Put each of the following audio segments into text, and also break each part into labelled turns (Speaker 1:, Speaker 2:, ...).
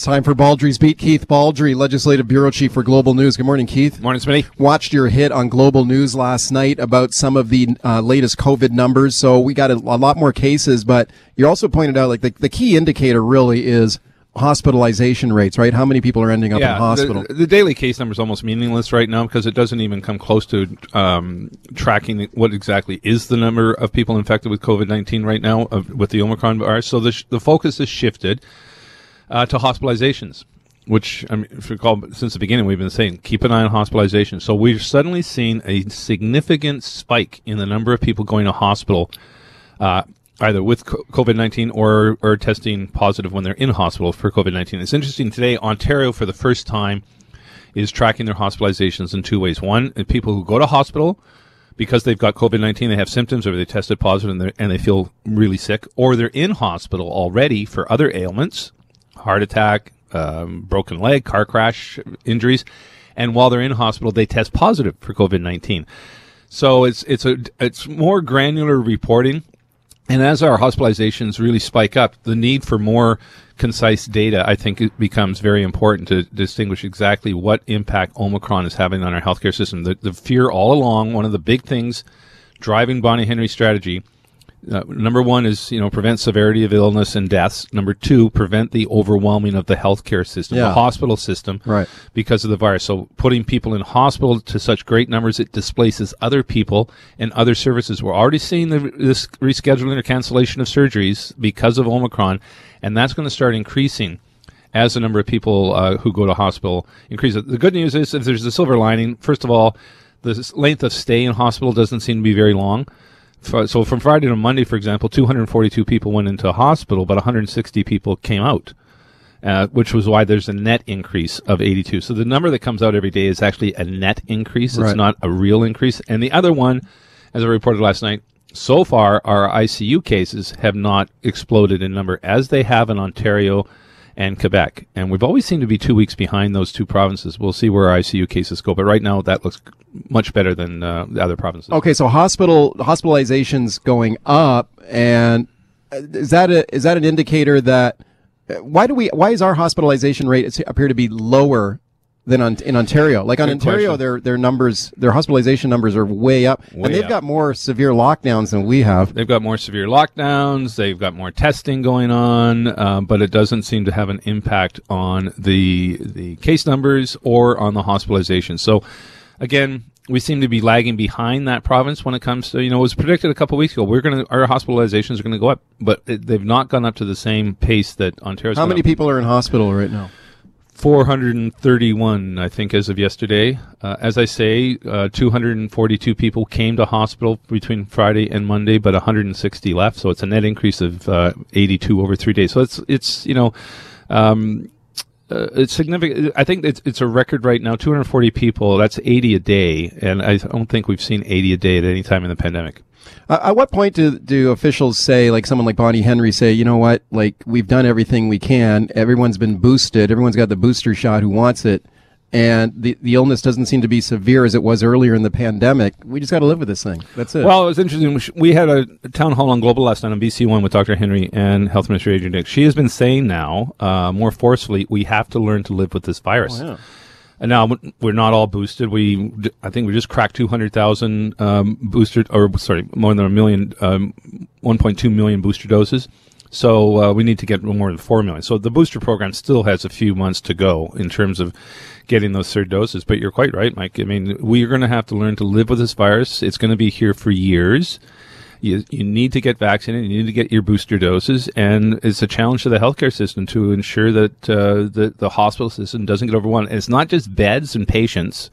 Speaker 1: It's time for Baldrey's Beat. Keith Baldry, Legislative Bureau Chief for Global News. Good morning, Keith.
Speaker 2: Morning, Smitty.
Speaker 1: Watched your hit on Global News last night about some of the uh, latest COVID numbers. So we got a, a, lot more cases, but you also pointed out like the, the key indicator really is hospitalization rates, right? How many people are ending up
Speaker 2: yeah,
Speaker 1: in hospital?
Speaker 2: The, the, daily case number is almost meaningless right now because it doesn't even come close to um, tracking what exactly is the number of people infected with COVID 19 right now of, with the Omicron virus. So the, sh- the focus has shifted uh, to hospitalizations, which I mean, if you recall, since the beginning we've been saying keep an eye on hospitalizations. So we've suddenly seen a significant spike in the number of people going to hospital, uh, either with COVID nineteen or or testing positive when they're in hospital for COVID nineteen. It's interesting today. Ontario, for the first time, is tracking their hospitalizations in two ways. One, people who go to hospital because they've got COVID 19, they have symptoms or they tested positive and, and, they feel really sick, or they're in hospital already for other ailments, heart attack, um, broken leg, car crash injuries, and while they're in hospital, they test positive for COVID nineteen. So it's it's a it's more granular reporting, and as our hospitalizations really spike up, the need for more concise data, I think, it becomes very important to distinguish exactly what impact Omicron is having on our healthcare system. The, the fear all along, one of the big things driving Bonnie Henry's strategy uh, number one is you know prevent severity of illness and deaths. Number two, prevent the overwhelming of the healthcare system,
Speaker 1: Yeah.
Speaker 2: the hospital system,
Speaker 1: Right.
Speaker 2: because of the virus. So putting people in hospital to such great numbers, it displaces other people and other services. We're already seeing the, this rescheduling or cancellation of surgeries because of Omicron, and that's going to start increasing as the number of people uh, who go to hospital increases. The good news is, if there's a silver lining, first of all, the length of stay in hospital doesn't seem to be very long. So from Friday to Monday, for example, 242 people went into hospital, but 160 people came out, uh, which was why there's a net increase of 82. So the number that comes out every day is actually a net increase. It's
Speaker 1: Right.
Speaker 2: not a real increase. And the other one, as I reported last night, so far our ICU cases have not exploded in number as they have in Ontario and Quebec. And we've always seemed to be two weeks behind those two provinces. We'll see where ICU cases go. But right now, that looks much better than uh, the other provinces.
Speaker 1: Okay, so hospital hospitalizations going up, and uh, is that a, is that an indicator that uh, why do we why is our hospitalization rate appear to be lower than on, in Ontario? Like on
Speaker 2: Good
Speaker 1: Ontario,
Speaker 2: question.
Speaker 1: their their numbers their hospitalization numbers are way up,
Speaker 2: Way
Speaker 1: and they've
Speaker 2: up.
Speaker 1: got more severe lockdowns than we have.
Speaker 2: They've got more severe lockdowns. They've got more testing going on, um, but it doesn't seem to have an impact on the the case numbers or on the hospitalization. So, again, we seem to be lagging behind that province when it comes to you know it was predicted a couple weeks ago we're going to our hospitalizations are going to go up, but it, they've not gone up to the same pace that Ontario's.
Speaker 1: How many
Speaker 2: up.
Speaker 1: people are in hospital right now?
Speaker 2: 431, I think, as of yesterday. Uh, as I say, uh, 242 people came to hospital between Friday and Monday, but 160 left. So it's a net increase of uh, 82 over three days. So it's it's you know. Um, uh, it's significant. I think it's it's a record right now. 240 people. That's 80 a day, and I don't think we've seen 80 a day at any time in the pandemic.
Speaker 1: Uh, at what point do, do officials say, like someone like Bonnie Henry, say, you know what, like we've done everything we can. Everyone's been boosted. Everyone's got the booster shot who wants it. And the, the illness doesn't seem to be severe as it was earlier in the pandemic. We just got to live with this thing. That's it.
Speaker 2: Well, it was interesting. We had a town hall on Global last night on BC One with Dr. Henry and Health Minister Adrian Dix. She has been saying now, uh, more forcefully, we have to learn to live with this virus.
Speaker 1: yeah.
Speaker 2: And now we're not all boosted. We, I think we just cracked 200,000 um, or sorry, more than a million, um, 1.2 million booster doses. So uh, we need to get more than 4 million. So the booster program still has a few months to go in terms of getting those third doses. But you're quite right, Mike. I mean, we are going to have to learn to live with this virus. It's going to be here for years. You, you need to get vaccinated. You need to get your booster doses, and it's a challenge to the healthcare system to ensure that uh, the the hospital system doesn't get overwhelmed. And it's not just beds and patients;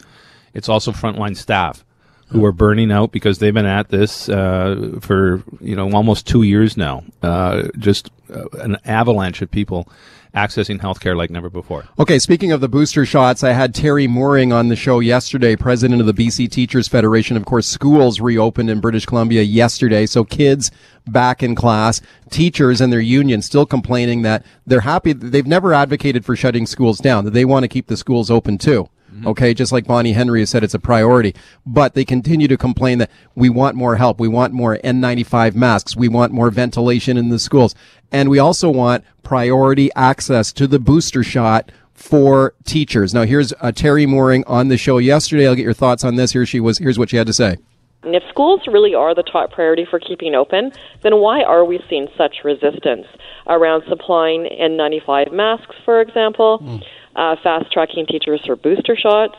Speaker 2: it's also frontline staff. who are burning out because they've been at this uh, for you know almost two years now. Uh, just uh, an avalanche of people accessing healthcare like never before.
Speaker 1: Okay, speaking of the booster shots, I had Teri Mooring on the show yesterday, president of the BC Teachers Federation. Of course, schools reopened in British Columbia yesterday, so kids back in class, teachers and their union still complaining that they're happy. They've never advocated for shutting schools down, that they want to keep the schools open too. Okay, just like Bonnie Henry has said, it's a priority. But they continue to complain that we want more help. We want more N95 masks. We want more ventilation in the schools. And we also want priority access to the booster shot for teachers. Now, here's uh, Teri Mooring on the show yesterday. I'll get your thoughts on this. Here she was. Here's what she had to say.
Speaker 3: And if schools really are the top priority for keeping open, then why are we seeing such resistance around supplying N95 masks, for example? Mm uh, fast tracking teachers for booster shots.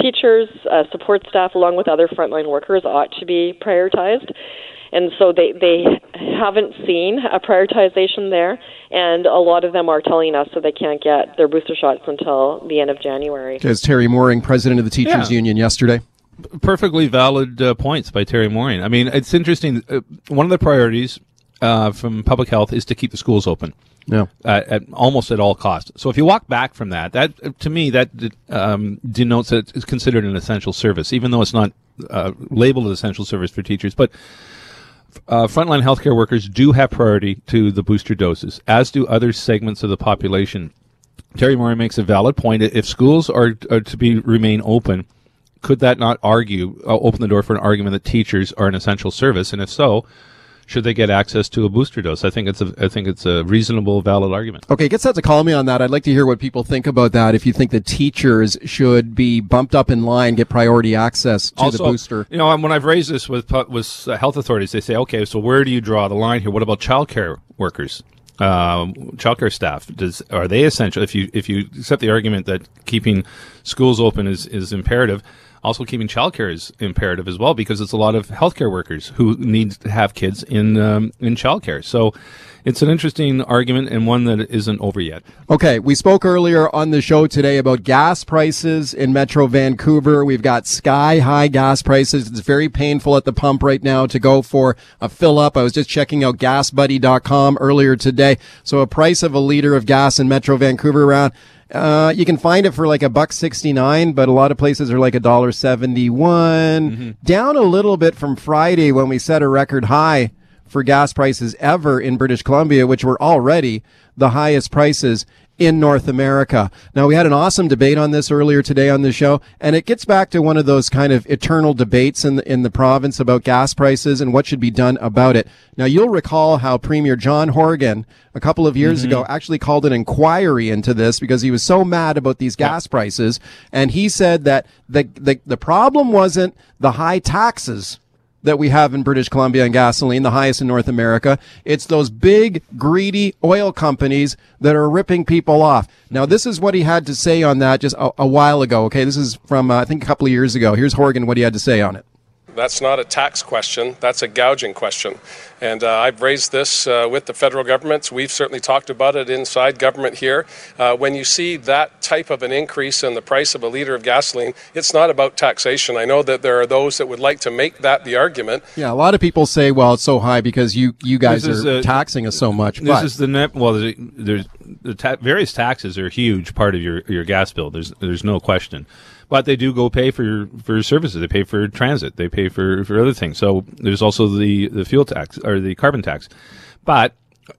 Speaker 3: Teachers, uh, support staff, along with other frontline workers, ought to be prioritized. And so they, they haven't seen a prioritization there, and a lot of them are telling us that they can't get their booster shots until the end of January.
Speaker 1: As Teri Mooring, president of the Teachers yeah. Union, yesterday
Speaker 2: perfectly valid uh, points by Teri Mooring. I mean, it's interesting. Uh, one of the priorities uh, from public health is to keep the schools open.
Speaker 1: Yeah.
Speaker 2: Uh, at almost at all costs. So if you walk back from that, that to me that um, denotes that it's considered an essential service, even though it's not uh, labeled as essential service for teachers. But uh, frontline healthcare workers do have priority to the booster doses, as do other segments of the population. Teri Mooring makes a valid point. If schools are, are to be remain open, could that not argue uh, open the door for an argument that teachers are an essential service? And if so, should they get access to a booster dose? I think it's a I think it's a reasonable, valid argument.
Speaker 1: Okay, get set to call me on that. I'd like to hear what people think about that. If you think that teachers should be bumped up in line, get priority access to
Speaker 2: also,
Speaker 1: the booster.
Speaker 2: You know, when I've raised this with with health authorities, they say, okay, so where do you draw the line here? What about childcare workers? Um, childcare staff does are they essential? If you if you accept the argument that keeping schools open is is imperative, also, keeping childcare is imperative as well because it's a lot of healthcare workers who need to have kids in um, in childcare. So it's an interesting argument and one that isn't over yet.
Speaker 1: Okay, we spoke earlier on the show today about gas prices in Metro Vancouver. We've got sky high gas prices. It's very painful at the pump right now to go for a fill up. I was just checking out gasbuddy.com earlier today. So a price of a liter of gas in Metro Vancouver around uh, you can find it for like a buck sixty nine, but a lot of places are like a dollar seventy one. Mm-hmm. Down a little bit from Friday when we set a record high for gas prices ever in British Columbia, which were already the highest prices in North America. Now, we had an awesome debate on this earlier today on the show, and it gets back to one of those kind of eternal debates in the, in the province about gas prices and what should be done about it. Now, you'll recall how Premier John Horgan a couple of years mm-hmm. ago actually called an inquiry into this because he was so mad about these gas prices. And he said that the, the, the problem wasn't the high taxes that we have in British Columbia and gasoline, the highest in North America. It's those big, greedy oil companies that are ripping people off. Now, this is what he had to say on that just a, a while ago. Okay. This is from, uh, I think a couple of years ago. Here's Horgan, what he had to say on it.
Speaker 4: That's not a tax question, that's a gouging question. And uh, I've raised this uh, with the federal governments. We've certainly talked about it inside government here. Uh, when you see that type of an increase in the price of a litre of gasoline, it's not about taxation. I know that there are those that would like to make that the argument.
Speaker 1: Yeah, a lot of people say, well, it's so high because you, you guys are a, taxing us so much.
Speaker 2: This but. is the net. Well, there's, there's the ta- various taxes are a huge part of your, your gas bill. There's, there's no question but they do go pay for for services. They pay for transit. They pay for for other things. So there's also the the fuel tax or the carbon tax, but.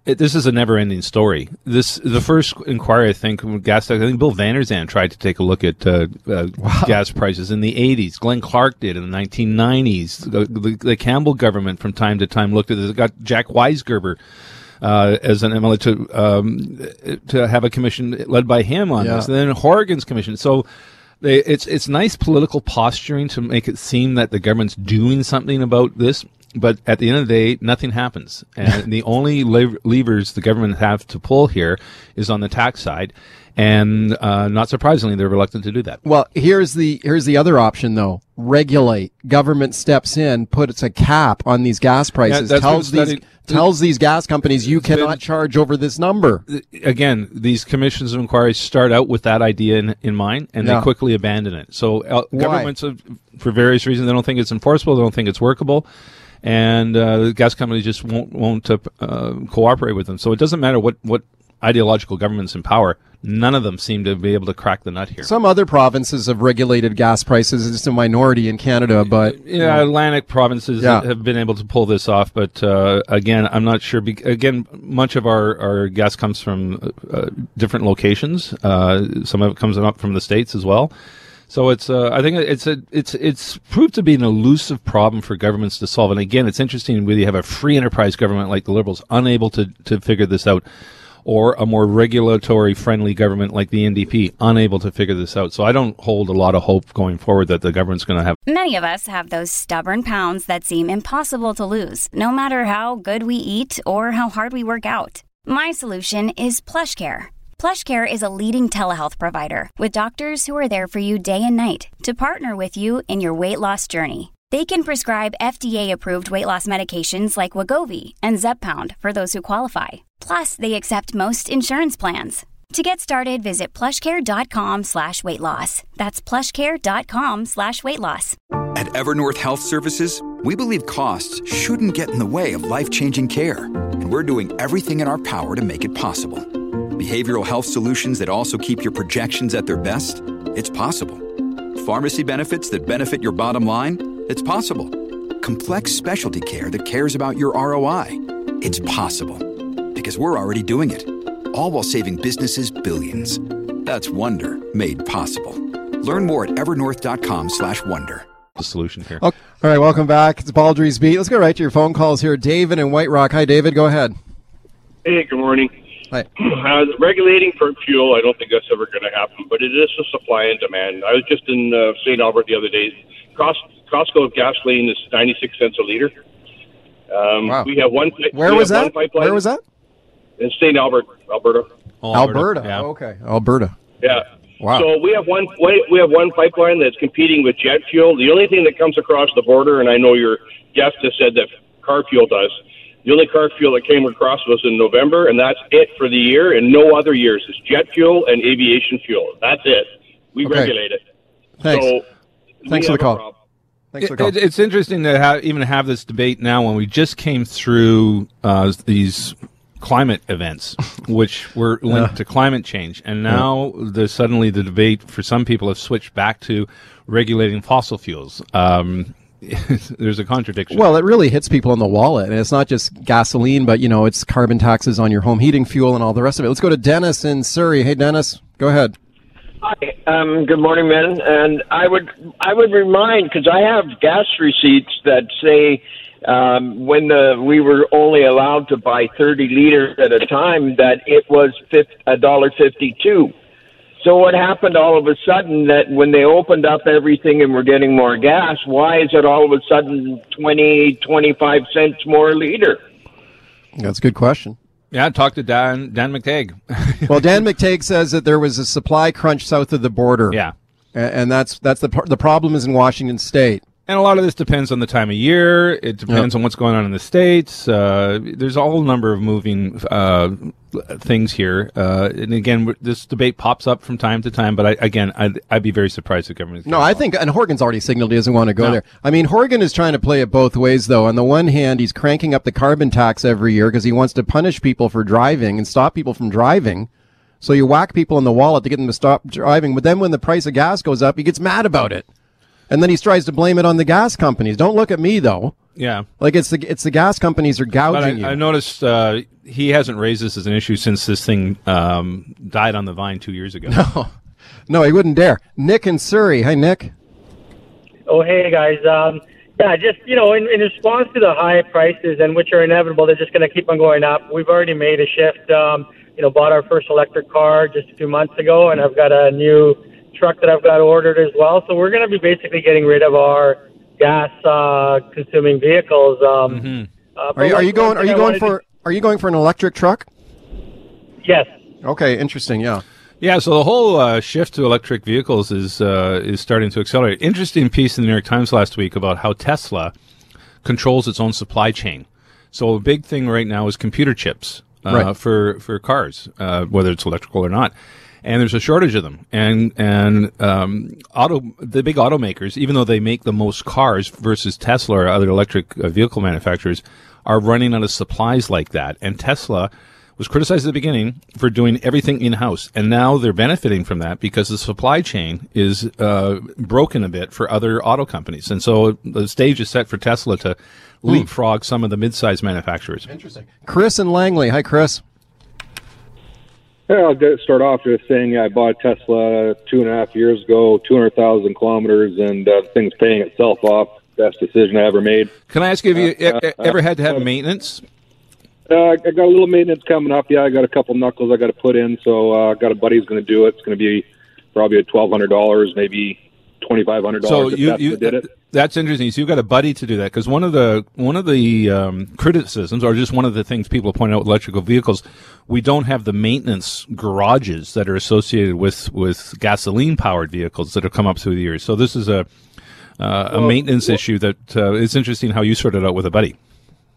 Speaker 2: It, this is a never-ending story. This the first inquiry, I think, gas tax. I think Bill Vander Zalm tried to take a look at uh, uh, wow. gas prices in the '80s. Glenn Clark did in the 1990s. The, the, the, Campbell government, from time to time, looked at this. It got Jack Weisgerber uh, as an MLA to um, to have a commission led by him on yeah. this, and then Horgan's commission. So it's it's nice political posturing to make it seem that the government's doing something about this. but at the end of the day, nothing happens. And the only levers the government have to pull here is on the tax side. And uh, not surprisingly, they're reluctant to do that.
Speaker 1: Well, here's the here's the other option though. Regulate. Government steps in, puts a cap on these gas prices.
Speaker 2: that's
Speaker 1: tells
Speaker 2: been
Speaker 1: these tells these gas companies you
Speaker 2: been-
Speaker 1: cannot charge over this number.
Speaker 2: Again, these commissions of inquiry start out with that idea in, in mind, and
Speaker 1: Yeah.
Speaker 2: they quickly abandon it. So uh, governments, have, for various reasons, they don't think it's enforceable. They don't think it's workable. And uh, the gas companies just won't won't uh, uh, cooperate with them. So it doesn't matter what, what ideological governments in power. None of them seem to be able to crack the nut here.
Speaker 1: Some other provinces have regulated gas prices. It's a minority in Canada, but
Speaker 2: Yeah, Atlantic provinces
Speaker 1: Yeah.
Speaker 2: have been able to pull this off, but uh, again, I'm not sure. Be- again, much of our, our gas comes from uh, different locations. Uh, some of it comes up from the states as well. So it's uh, I think it's a it's it's proved to be an elusive problem for governments to solve. And again, it's interesting whether you have a free enterprise government like the Liberals unable to to figure this out. Or a more regulatory friendly government like the NDP, unable to figure this out. So I don't hold a lot of hope going forward that the government's going to have
Speaker 5: Many of us have those stubborn pounds that seem impossible to lose, no matter how good we eat or how hard we work out. My solution is PlushCare. PlushCare is a leading telehealth provider with doctors who are there for you day and night to partner with you in your weight loss journey. They can prescribe FDA-approved weight loss medications like Wegovy and Zepbound for those who qualify. Plus, they accept most insurance plans. To get started, visit plushcare.com slash weight loss. That's plushcare.com slash weight loss.
Speaker 6: At Evernorth Health Services, we believe costs shouldn't get in the way of life changing care, and we're doing everything in our power to make it possible. Behavioral health solutions that also keep your projections at their best? It's possible. Pharmacy benefits that benefit your bottom line? It's possible. Complex specialty care that cares about your ROI? It's possible. Because we're already doing it. All while saving businesses billions. That's Wonder made possible. Learn more at evernorth.com slash wonder.
Speaker 2: the solution here.
Speaker 1: Okay. All right, welcome back. It's Baldrey's Beat. Let's go right to your phone calls here. David in White Rock. Hi, David. Go ahead.
Speaker 7: Hey, good morning.
Speaker 1: Hi.
Speaker 7: Uh, regulating for fuel, I don't think that's ever going to happen, but it is a supply and demand. I was just in uh, St. Albert the other day. Cost, Costco of gasoline is 96 cents a liter. Um,
Speaker 1: Wow.
Speaker 7: We have one.
Speaker 1: Where was that?
Speaker 7: Pipeline
Speaker 1: Where was that?
Speaker 7: In St. Albert, Alberta.
Speaker 2: Oh,
Speaker 1: Alberta.
Speaker 2: Yeah.
Speaker 1: Oh, okay. Alberta.
Speaker 7: Yeah.
Speaker 1: Wow.
Speaker 7: So we have one we we have one pipeline that's competing with jet fuel. The only thing that comes across the border, and I know your guest has said that car fuel does. The only car fuel that came across was in November, and that's it for the year. And no other years. It's jet fuel and aviation fuel. That's it. We
Speaker 1: Okay.
Speaker 7: regulate it.
Speaker 1: Thanks.
Speaker 7: So
Speaker 1: Thanks for the
Speaker 7: have a
Speaker 1: call. Thanks for
Speaker 2: It, it- it's interesting to have, even have this debate now when we just came through uh, these climate events, which were linked to climate change, and now the suddenly the debate for some people have switched back to regulating fossil fuels. Um, there's a contradiction.
Speaker 1: Well, it really hits people in the wallet, and it's not just gasoline, but you know, it's carbon taxes on your home heating fuel and all the rest of it. Let's go to Dennis in Surrey. Hey, Dennis, go ahead.
Speaker 8: Hi, um, good morning, men. And I would I would remind because I have gas receipts that say um, when the we were only allowed to buy thirty liters at a time that it was a dollar fifty two. So what happened all of a sudden that when they opened up everything and we're getting more gas, why is it all of a sudden twenty twenty five cents more a liter?
Speaker 1: That's a good question.
Speaker 2: Yeah, talk to Dan Dan McTeague.
Speaker 1: Well, Dan McTeague says that there was a supply crunch south of the border.
Speaker 2: yeah.
Speaker 1: A- and that's that's the the problem is in Washington State.
Speaker 2: And a lot of this depends on the time of year. It depends on what's going on in the states. Uh, there's a whole number of moving uh, things here. Uh, and again, this debate pops up from time to time. But I, again, I'd, I'd be very surprised if government.
Speaker 1: No, I think, and Horgan's already signaled he doesn't want to go
Speaker 2: No.
Speaker 1: there. I mean, Horgan is trying to play it both ways, though. On the one hand, he's cranking up the carbon tax every year because he wants to punish people for driving and stop people from driving. So you whack people in the wallet to get them to stop driving. But then when the price of gas goes up, he gets mad about it. And then he tries to blame it on the gas companies. Don't look at me, though.
Speaker 2: Yeah.
Speaker 1: Like it's the it's the gas companies are
Speaker 2: But
Speaker 1: gouging you.
Speaker 2: I, I noticed uh, he hasn't raised this as an issue since this thing um, died on the vine two years ago.
Speaker 1: No, no, he wouldn't dare. Nick in Surrey. Hi, Nick.
Speaker 9: Oh, hey guys. Um, yeah, just you know, in, in response to the high prices and which are inevitable, they're just going to keep on going up. We've already made a shift. Um, you know, bought our first electric car just a few months ago, and I've got a new truck that I've got ordered as well. So we're going to be basically getting rid of our gas uh, consuming vehicles. Um,
Speaker 2: Mm-hmm.
Speaker 9: uh,
Speaker 1: Are you, are you going? Are you
Speaker 9: I
Speaker 1: going
Speaker 9: wanted to-
Speaker 1: for? Are you going for an electric truck?
Speaker 9: Yes.
Speaker 1: Okay, interesting. Yeah.
Speaker 2: Yeah, so the whole uh, shift to electric vehicles is uh, is starting to accelerate. Interesting piece in the New York Times last week about how Tesla controls its own supply chain. So a big thing right now is computer chips uh,
Speaker 1: Right.
Speaker 2: for for cars, uh, whether it's electrical or not. And there's a shortage of them. And and um, auto the big automakers, even though they make the most cars versus Tesla or other electric uh, vehicle manufacturers, are running out of supplies like that. And Tesla was criticized at the beginning for doing everything in house, and now they're benefiting from that because the supply chain is uh, broken a bit for other auto companies, and so the stage is set for Tesla to leapfrog some of the mid-sized manufacturers.
Speaker 1: Interesting. Chris and Langley. Hi, Chris.
Speaker 10: Yeah, I'll get, start off just saying yeah, I bought a Tesla two and a half years ago, 200,000 kilometers, and uh, the thing's paying itself off. Best decision I ever made.
Speaker 2: Can I ask you, have you
Speaker 10: Uh,
Speaker 2: ever had to have maintenance?
Speaker 10: Uh, I got a little maintenance coming up. Yeah, I got a couple knuckles I got to put in, so uh, I got a buddy who's going to do it. It's going to be probably at $1,200, maybe $2,500
Speaker 2: So you,
Speaker 10: that's
Speaker 2: you
Speaker 10: did it.
Speaker 2: that's interesting. So you've got a buddy to do that because one of the one of the um, criticisms, or just one of the things people point out with electrical vehicles, we don't have the maintenance garages that are associated with with gasoline powered vehicles that have come up through the years. So this is a uh, a maintenance issue that uh, it's interesting how you sorted out with a buddy.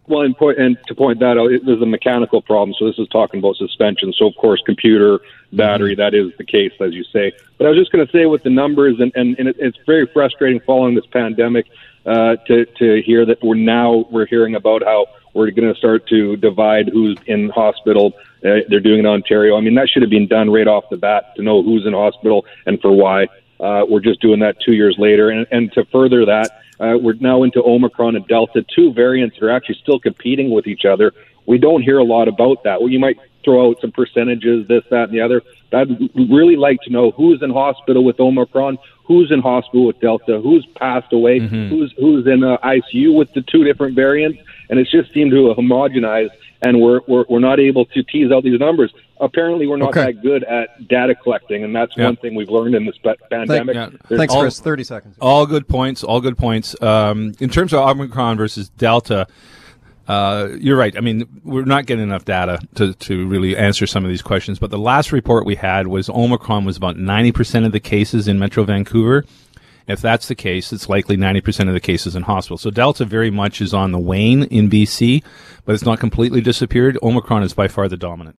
Speaker 10: Well, and, point, to point that out, it, there's a mechanical problem. So this is talking about suspension. So of course, computer, battery, that is the case, as you say. But I was just going to say with the numbers, and, and, and it, it's very frustrating following this pandemic uh, to to hear that we're now we're hearing about how we're going to start to divide who's in hospital. Uh, they're doing it in Ontario. I mean, that should have been done right off the bat to know who's in hospital and for why. Uh, we're just doing that two years later, and, and to further that, uh, we're now into Omicron and Delta, two variants that are actually still competing with each other. We don't hear a lot about that. Well, you might throw out some percentages, this, that, and the other. I'd really like to know who's in hospital with Omicron, who's in hospital with Delta, who's passed away, who's who's in uh, ICU with the two different variants, and it's just seemed to homogenize, and we're, we're we're not able to tease out these numbers. Apparently, we're not
Speaker 1: Okay.
Speaker 10: that good at data collecting, and that's
Speaker 2: Yeah.
Speaker 10: one thing we've learned in this pa- pandemic.
Speaker 2: yeah.
Speaker 1: Thanks,
Speaker 2: all-
Speaker 1: Chris. Thirty seconds.
Speaker 2: All good points. All good points. Um, in terms of Omicron versus Delta, uh, you're right. I mean, we're not getting enough data to, to really answer some of these questions. But the last report we had was Omicron was about 90% of the cases in Metro Vancouver. If that's the case, it's likely 90% of the cases in hospital. So Delta very much is on the wane in BC, but it's not completely disappeared. Omicron is by far the dominant.